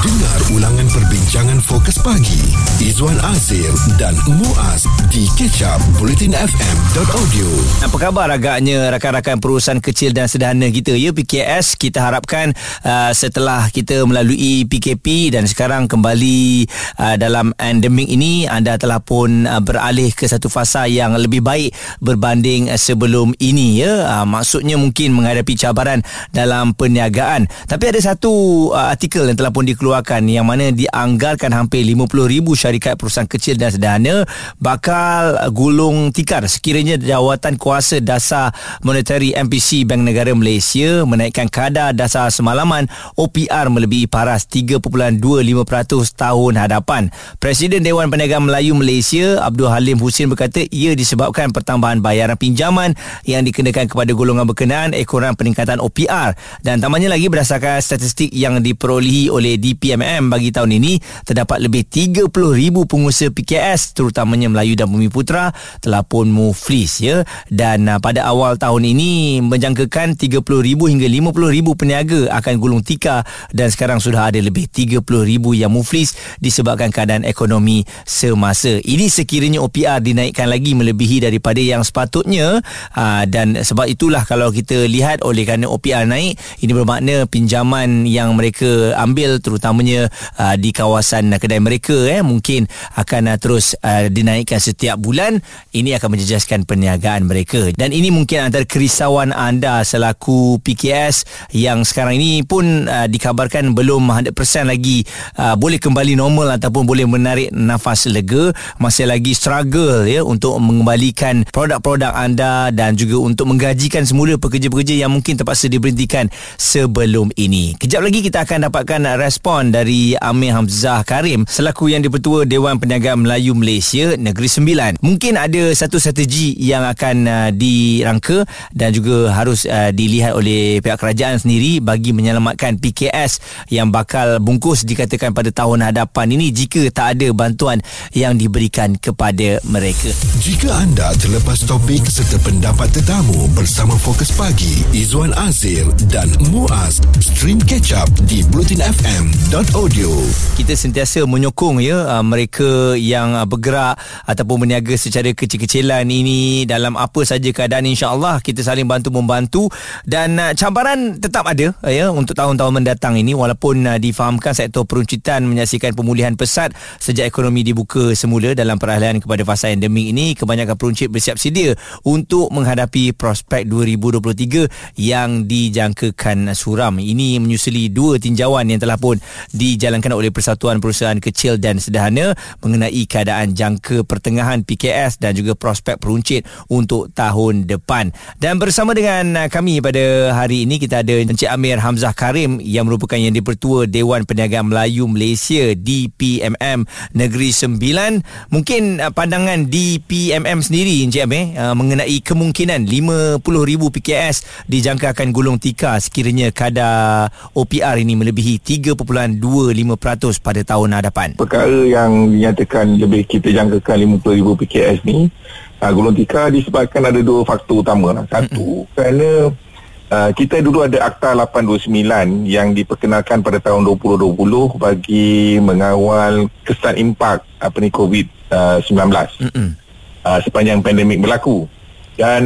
Dengar ulangan perbincangan fokus pagi. Izwan Azir dan Muaz di kecap bulletinfm.audio Apa khabar agaknya rakan-rakan perusahaan kecil dan sederhana kita? Ya PKS kita harapkan uh, setelah kita melalui PKP dan sekarang kembali uh, dalam endemik ini anda telah pun uh, beralih ke satu fasa yang lebih baik berbanding uh, sebelum ini. Ya uh, maksudnya mungkin menghadapi cabaran dalam perniagaan. Tapi ada satu uh, artikel yang telah pun dikeluarkan dikeluarkan yang mana dianggarkan hampir 50,000 syarikat perusahaan kecil dan sederhana bakal gulung tikar sekiranya jawatan kuasa dasar monetary MPC Bank Negara Malaysia menaikkan kadar dasar semalaman OPR melebihi paras 3.25% tahun hadapan. Presiden Dewan Perniagaan Melayu Malaysia Abdul Halim Husin berkata ia disebabkan pertambahan bayaran pinjaman yang dikenakan kepada golongan berkenaan ekoran peningkatan OPR dan tambahnya lagi berdasarkan statistik yang diperolehi oleh DP PMM bagi tahun ini terdapat lebih 30,000 pengusaha PKS terutamanya Melayu dan Bumi Putra telah pun muflis ya. Dan uh, pada awal tahun ini menjangkakan 30,000 hingga 50,000 peniaga akan gulung tikar dan sekarang sudah ada lebih 30,000 yang muflis disebabkan keadaan ekonomi semasa. Ini sekiranya OPR dinaikkan lagi melebihi daripada yang sepatutnya uh, dan sebab itulah kalau kita lihat oleh kerana OPR naik ini bermakna pinjaman yang mereka ambil terutama terutamanya uh, di kawasan uh, kedai mereka eh mungkin akan uh, terus uh, dinaikkan setiap bulan. Ini akan menjejaskan perniagaan mereka. Dan ini mungkin antara kerisauan anda selaku PKS yang sekarang ini pun uh, dikabarkan belum 100% lagi uh, boleh kembali normal ataupun boleh menarik nafas lega. Masih lagi struggle ya untuk mengembalikan produk-produk anda dan juga untuk menggajikan semula pekerja-pekerja yang mungkin terpaksa diberhentikan sebelum ini. Kejap lagi kita akan dapatkan respon respon dari Amir Hamzah Karim selaku yang dipertua Dewan Perniagaan Melayu Malaysia Negeri Sembilan. Mungkin ada satu strategi yang akan uh, dirangka dan juga harus uh, dilihat oleh pihak kerajaan sendiri bagi menyelamatkan PKS yang bakal bungkus dikatakan pada tahun hadapan ini jika tak ada bantuan yang diberikan kepada mereka. Jika anda terlepas topik serta pendapat tetamu bersama Fokus Pagi Izwan Azir dan Muaz stream catch up di Bulletin FM Audio. Kita sentiasa menyokong ya uh, mereka yang uh, bergerak ataupun berniaga secara kecil-kecilan ini dalam apa saja keadaan insya-Allah kita saling bantu membantu dan uh, cabaran tetap ada ya untuk tahun-tahun mendatang ini walaupun difahamkan sektor peruncitan menyaksikan pemulihan pesat sejak ekonomi dibuka semula dalam peralihan kepada fasa endemik ini kebanyakan peruncit bersiap sedia untuk menghadapi prospek 2023 yang dijangkakan suram. Ini menyusuli dua tinjauan yang telah pun dijalankan oleh Persatuan Perusahaan Kecil dan Sederhana mengenai keadaan jangka pertengahan PKS dan juga prospek peruncit untuk tahun depan. Dan bersama dengan uh, kami pada hari ini kita ada Encik Amir Hamzah Karim yang merupakan yang dipertua Dewan Perniagaan Melayu Malaysia DPMM Negeri Sembilan. Mungkin uh, pandangan DPMM sendiri Encik Amir uh, mengenai kemungkinan 50,000 PKS dijangka akan gulung tikar sekiranya kadar OPR ini melebihi 2.25% pada tahun hadapan. Perkara yang dinyatakan lebih kita jangkakan 50,000 PKS ni uh, gulung tikar disebabkan ada dua faktor utama lah. Satu mm-hmm. kerana uh, kita dulu ada Akta 829 yang diperkenalkan pada tahun 2020 bagi mengawal kesan impak apa ni COVID-19 mm-hmm. uh, sepanjang pandemik berlaku. Dan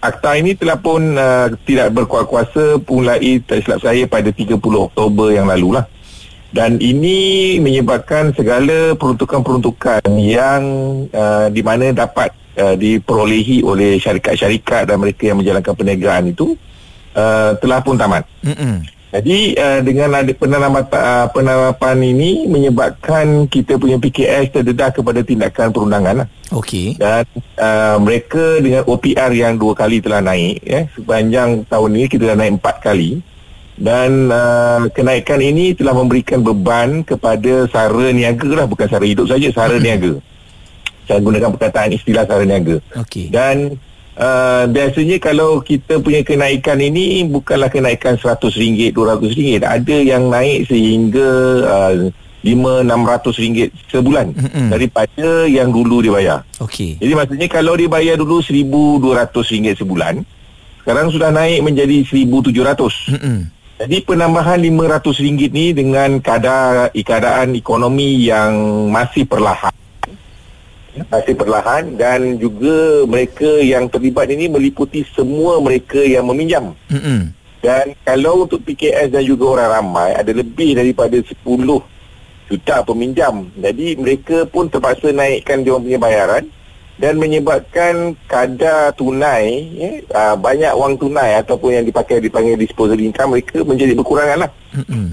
akta ini telah pun uh, tidak berkuasa mulai tak silap saya pada 30 Oktober yang lalu lah dan ini menyebabkan segala peruntukan-peruntukan yang uh, di mana dapat uh, diperolehi oleh syarikat-syarikat dan mereka yang menjalankan perniagaan itu uh, telah pun tamat. Mm-mm. Jadi uh, dengan ada penerapan uh, penerapan ini menyebabkan kita punya PKS terdedah kepada tindakan perundangan lah. Okey. Dan uh, mereka dengan OPR yang dua kali telah naik ya sepanjang tahun ini kita dah naik empat kali dan uh, kenaikan ini telah memberikan beban kepada sara niaga lah bukan sara hidup saja sara niaga saya gunakan perkataan istilah sara niaga okay. dan uh, biasanya kalau kita punya kenaikan ini bukanlah kenaikan RM100 RM200 ada yang naik sehingga uh, RM500-600 sebulan mm-hmm. daripada yang dulu dibayar. Okey. Jadi maksudnya kalau dibayar dulu RM1,200 sebulan, sekarang sudah naik menjadi RM1,700. Mm-hmm. Jadi penambahan RM500 ni dengan kadar keadaan ekonomi yang masih perlahan masih perlahan dan juga mereka yang terlibat ini meliputi semua mereka yang meminjam. Mm-mm. Dan kalau untuk PKS dan juga orang ramai ada lebih daripada 10 juta peminjam. Jadi mereka pun terpaksa naikkan dia punya bayaran dan menyebabkan kadar tunai ya, aa, banyak wang tunai ataupun yang dipakai dipanggil disposable income mereka menjadi berkurangan lah.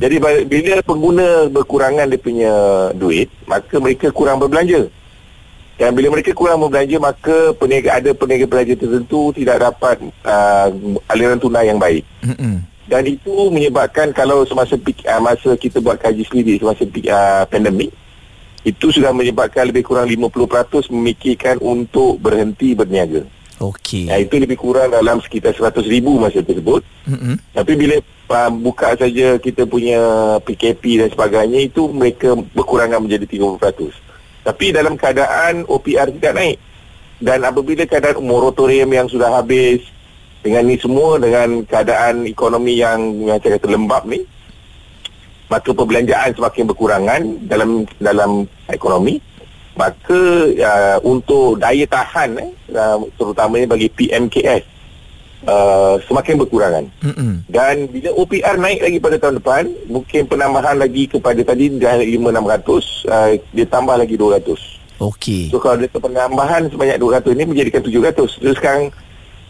Jadi bila pengguna berkurangan dia punya duit, maka mereka kurang berbelanja. Dan bila mereka kurang berbelanja, maka peniaga ada peniaga belanja tertentu tidak dapat uh, aliran tunai yang baik. Dan itu menyebabkan kalau semasa uh, masa kita buat kaji sendiri semasa uh, pandemik, itu sudah menyebabkan lebih kurang 50% memikirkan untuk berhenti berniaga. Okey. Ya, itu lebih kurang dalam sekitar 100 ribu masa tersebut. Mm-mm. Tapi bila uh, buka saja kita punya PKP dan sebagainya itu mereka berkurangan menjadi 30%. Tapi dalam keadaan OPR tidak naik dan apabila keadaan moratorium yang sudah habis dengan ni semua dengan keadaan ekonomi yang yang saya kata lembab ni maka perbelanjaan semakin berkurangan dalam dalam ekonomi maka uh, untuk daya tahan eh, uh, terutamanya bagi PMKS uh, semakin berkurangan Mm-mm. dan bila OPR naik lagi pada tahun depan mungkin penambahan lagi kepada tadi dah 5600 uh, dia tambah lagi 200 Okey. so kalau dia penambahan sebanyak 200 ni menjadikan 700 so sekarang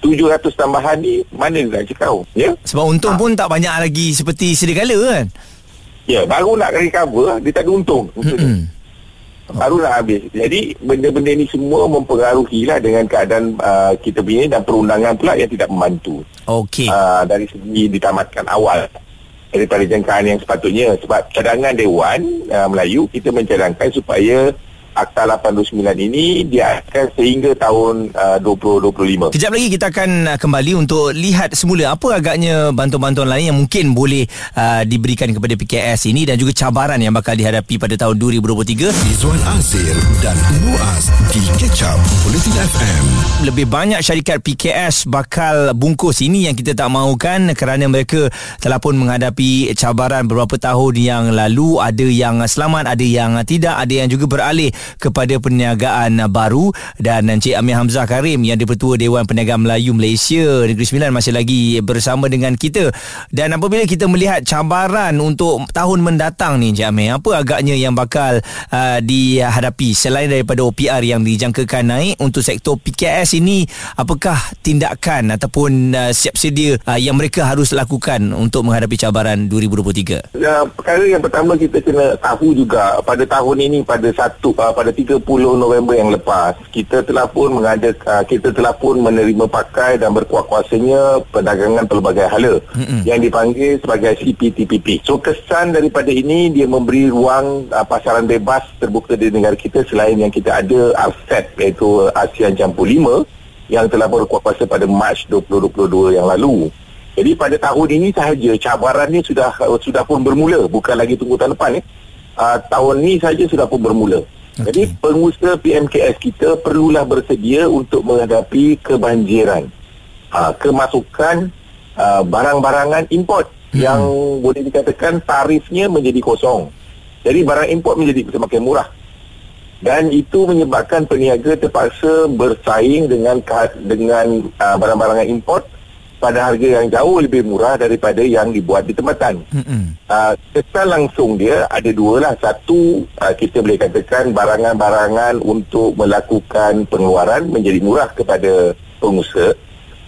700 tambahan ni mana dia nak cekau ya Sebab untung pun tak banyak lagi seperti sedia kala kan. Ya baru nak recover dia tak ada untung baru nak habis. Jadi benda-benda ni semua mempengaruhi lah dengan keadaan uh, kita punya dan perundangan pula yang tidak membantu. Okey. uh, dari segi ditamatkan awal. Daripada jangkaan yang sepatutnya. Sebab cadangan Dewan uh, Melayu kita mencadangkan supaya Akta 829 ini dia akan sehingga tahun uh, 2025. Kejap lagi kita akan uh, kembali untuk lihat semula apa agaknya bantuan-bantuan lain yang mungkin boleh uh, diberikan kepada PKS ini dan juga cabaran yang bakal dihadapi pada tahun 2023. Izwan Azir dan Muaz di Catch Up Bulletin FM. Lebih banyak syarikat PKS bakal bungkus ini yang kita tak mahukan kerana mereka telah pun menghadapi cabaran beberapa tahun yang lalu ada yang selamat ada yang tidak ada yang juga beralih kepada perniagaan baru. Dan Encik Amir Hamzah Karim yang di-Pertua Dewan Perniagaan Melayu Malaysia Negeri Sembilan masih lagi bersama dengan kita. Dan apabila kita melihat cabaran untuk tahun mendatang ni Encik Amir apa agaknya yang bakal uh, dihadapi? Selain daripada OPR yang dijangkakan naik untuk sektor PKS ini apakah tindakan ataupun uh, siap sedia uh, yang mereka harus lakukan untuk menghadapi cabaran 2023 Uh, perkara yang pertama kita kena tahu juga pada tahun ini pada satu uh, pada 30 November yang lepas kita telah pun mengada uh, kita telah pun menerima pakai dan berkuat-kuasanya perdagangan pelbagai hala Mm-mm. yang dipanggil sebagai CPTPP. So kesan daripada ini dia memberi ruang uh, pasaran bebas terbuka di negara kita selain yang kita ada ASEP iaitu ASEAN Campur 5 yang telah berkuat kuasa pada Mac 2022 yang lalu. Jadi pada tahun ini sahaja cabarannya sudah sudah pun bermula bukan lagi tunggu tahun depan ya. Uh, tahun ni saja sudah pun bermula. Okay. Jadi pengusaha PMKS kita perlulah bersedia untuk menghadapi kebanjiran. Uh, kemasukan uh, barang-barangan import Hmm. yang boleh dikatakan tarifnya menjadi kosong. Jadi barang import menjadi semakin murah. Dan itu menyebabkan peniaga terpaksa bersaing dengan dengan uh, barang-barangan import pada harga yang jauh lebih murah daripada yang dibuat di tempatan. Mm-mm. Uh, kesan langsung dia ada dua lah. Satu, uh, kita boleh katakan barangan-barangan untuk melakukan pengeluaran menjadi murah kepada pengusaha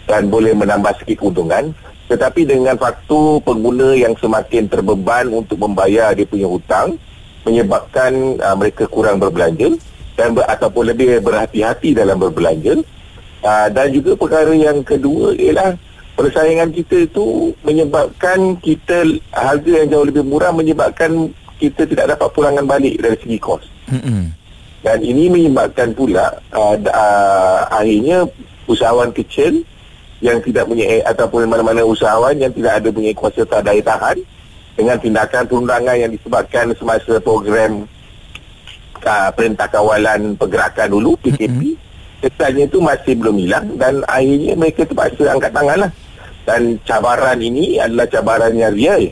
dan boleh menambah sikit keuntungan. Tetapi dengan faktor pengguna yang semakin terbeban untuk membayar dia punya hutang, menyebabkan uh, mereka kurang berbelanja dan ber, ataupun lebih berhati-hati dalam berbelanja. Uh, dan juga perkara yang kedua ialah persaingan kita itu menyebabkan kita harga yang jauh lebih murah menyebabkan kita tidak dapat pulangan balik dari segi kos. Mm-mm. Dan ini menyebabkan pula uh, uh, akhirnya usahawan kecil yang tidak punya ataupun mana-mana usahawan yang tidak ada punya kuasa daya tahan dengan tindakan perundangan yang disebabkan semasa program uh, Perintah Kawalan Pergerakan dulu PKP mm-hmm. kesannya itu masih belum hilang dan akhirnya mereka terpaksa angkat tangan lah dan cabaran ini adalah cabaran yang real.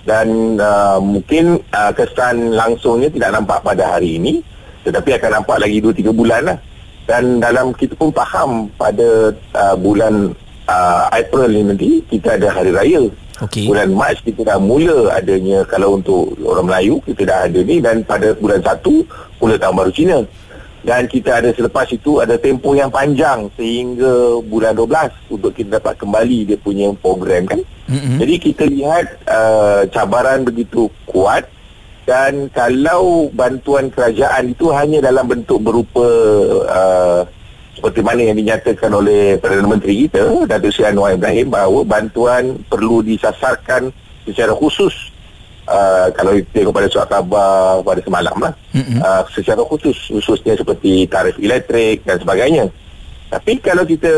Dan uh, mungkin uh, kesan langsungnya tidak nampak pada hari ini tetapi akan nampak lagi 2-3 bulan lah. Dan dalam kita pun faham pada uh, bulan uh, April ni nanti kita ada hari raya. Okay. bulan Mac kita dah mula adanya kalau untuk orang Melayu kita dah ada ni. Dan pada bulan 1 mula tahun baru Cina dan kita ada selepas itu ada tempoh yang panjang sehingga bulan 12 untuk kita dapat kembali dia punya program kan mm-hmm. jadi kita lihat uh, cabaran begitu kuat dan kalau bantuan kerajaan itu hanya dalam bentuk berupa uh, seperti mana yang dinyatakan oleh Perdana Menteri kita Datuk Seri Anwar Ibrahim bahawa bantuan perlu disasarkan secara khusus Uh, kalau tengok pada surat khabar pada semalam lah mm-hmm. uh, secara khusus khususnya seperti tarif elektrik dan sebagainya tapi kalau kita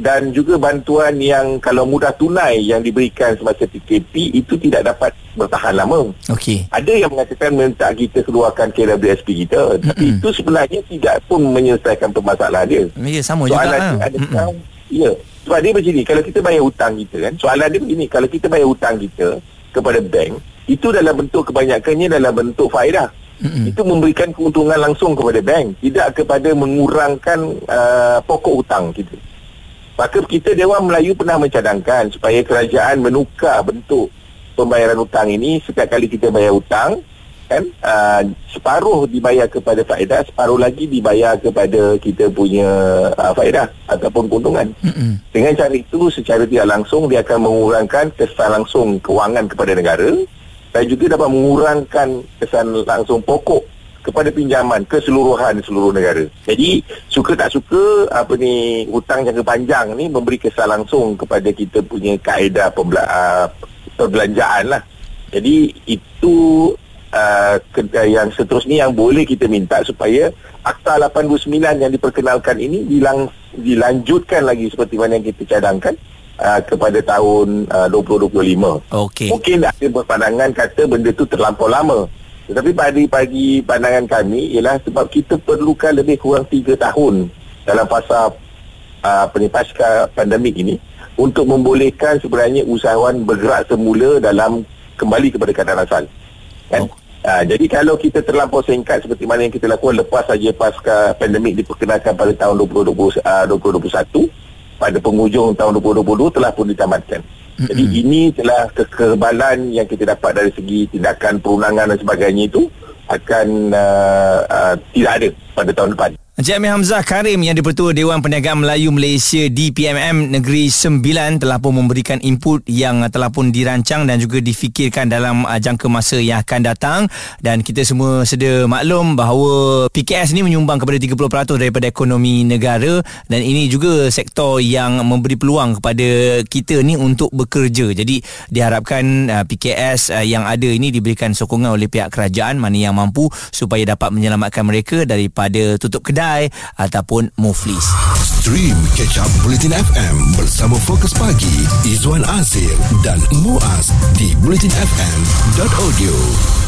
dan juga bantuan yang kalau mudah tunai yang diberikan semasa PKP itu tidak dapat bertahan lama. Okey. Ada yang mengatakan minta kita keluarkan KWSP kita, mm-hmm. tapi itu sebenarnya tidak pun menyelesaikan permasalahan dia. Ya, sama Soalan juga. Soalan ada mm-hmm. ya. Sebab dia begini, kalau kita bayar hutang kita kan, soalan dia begini, kalau kita bayar hutang kita kepada bank, itu dalam bentuk kebanyakannya dalam bentuk faedah. Mm-hmm. Itu memberikan keuntungan langsung kepada bank, tidak kepada mengurangkan uh, pokok hutang kita. Maka kita Dewan Melayu pernah mencadangkan supaya kerajaan menukar bentuk pembayaran hutang ini setiap kali kita bayar hutang kan uh, separuh dibayar kepada faedah separuh lagi dibayar kepada kita punya uh, faedah ataupun keuntungan mm-hmm. dengan cara itu secara tidak langsung dia akan mengurangkan kesan langsung kewangan kepada negara dan juga dapat mengurangkan kesan langsung pokok kepada pinjaman keseluruhan seluruh negara. Jadi suka tak suka apa ni hutang jangka panjang ni memberi kesan langsung kepada kita punya kaedah pembela- uh, perbelanjaan lah. Jadi itu uh, yang seterusnya yang boleh kita minta supaya Akta 89 yang diperkenalkan ini dilang, dilanjutkan lagi seperti mana yang kita cadangkan uh, kepada tahun uh, 2025. Okay. Mungkin ada berpandangan kata benda itu terlampau lama. Tetapi pada pagi pandangan kami ialah sebab kita perlukan lebih kurang 3 tahun dalam fasa uh, pasca pandemik ini untuk membolehkan sebenarnya usahawan bergerak semula dalam kembali kepada keadaan asal. Kan? Oh. Uh, jadi kalau kita terlampau singkat seperti mana yang kita lakukan lepas saja pasca pandemik diperkenalkan pada tahun 2020, uh, 2021, pada penghujung tahun 2022 telah pun ditamatkan. Mm-hmm. Jadi ini telah kekebalan yang kita dapat dari segi tindakan perundangan dan sebagainya itu akan uh, uh, tidak ada pada tahun depan. Encik Amir Hamzah Karim yang dipertua Dewan Perniagaan Melayu Malaysia DPMM Negeri Sembilan telah pun memberikan input yang telah pun dirancang dan juga difikirkan dalam uh, jangka masa yang akan datang. Dan kita semua sedia maklum bahawa PKS ini menyumbang kepada 30% daripada ekonomi negara. Dan ini juga sektor yang memberi peluang kepada kita ni untuk bekerja. Jadi diharapkan uh, PKS uh, yang ada ini diberikan sokongan oleh pihak kerajaan mana yang mampu supaya dapat menyelamatkan mereka daripada tutup kedai kedai ataupun muflis. Stream Catch Up Bulletin FM bersama Fokus Pagi, Izwan Azir dan Muaz di bulletinfm.audio.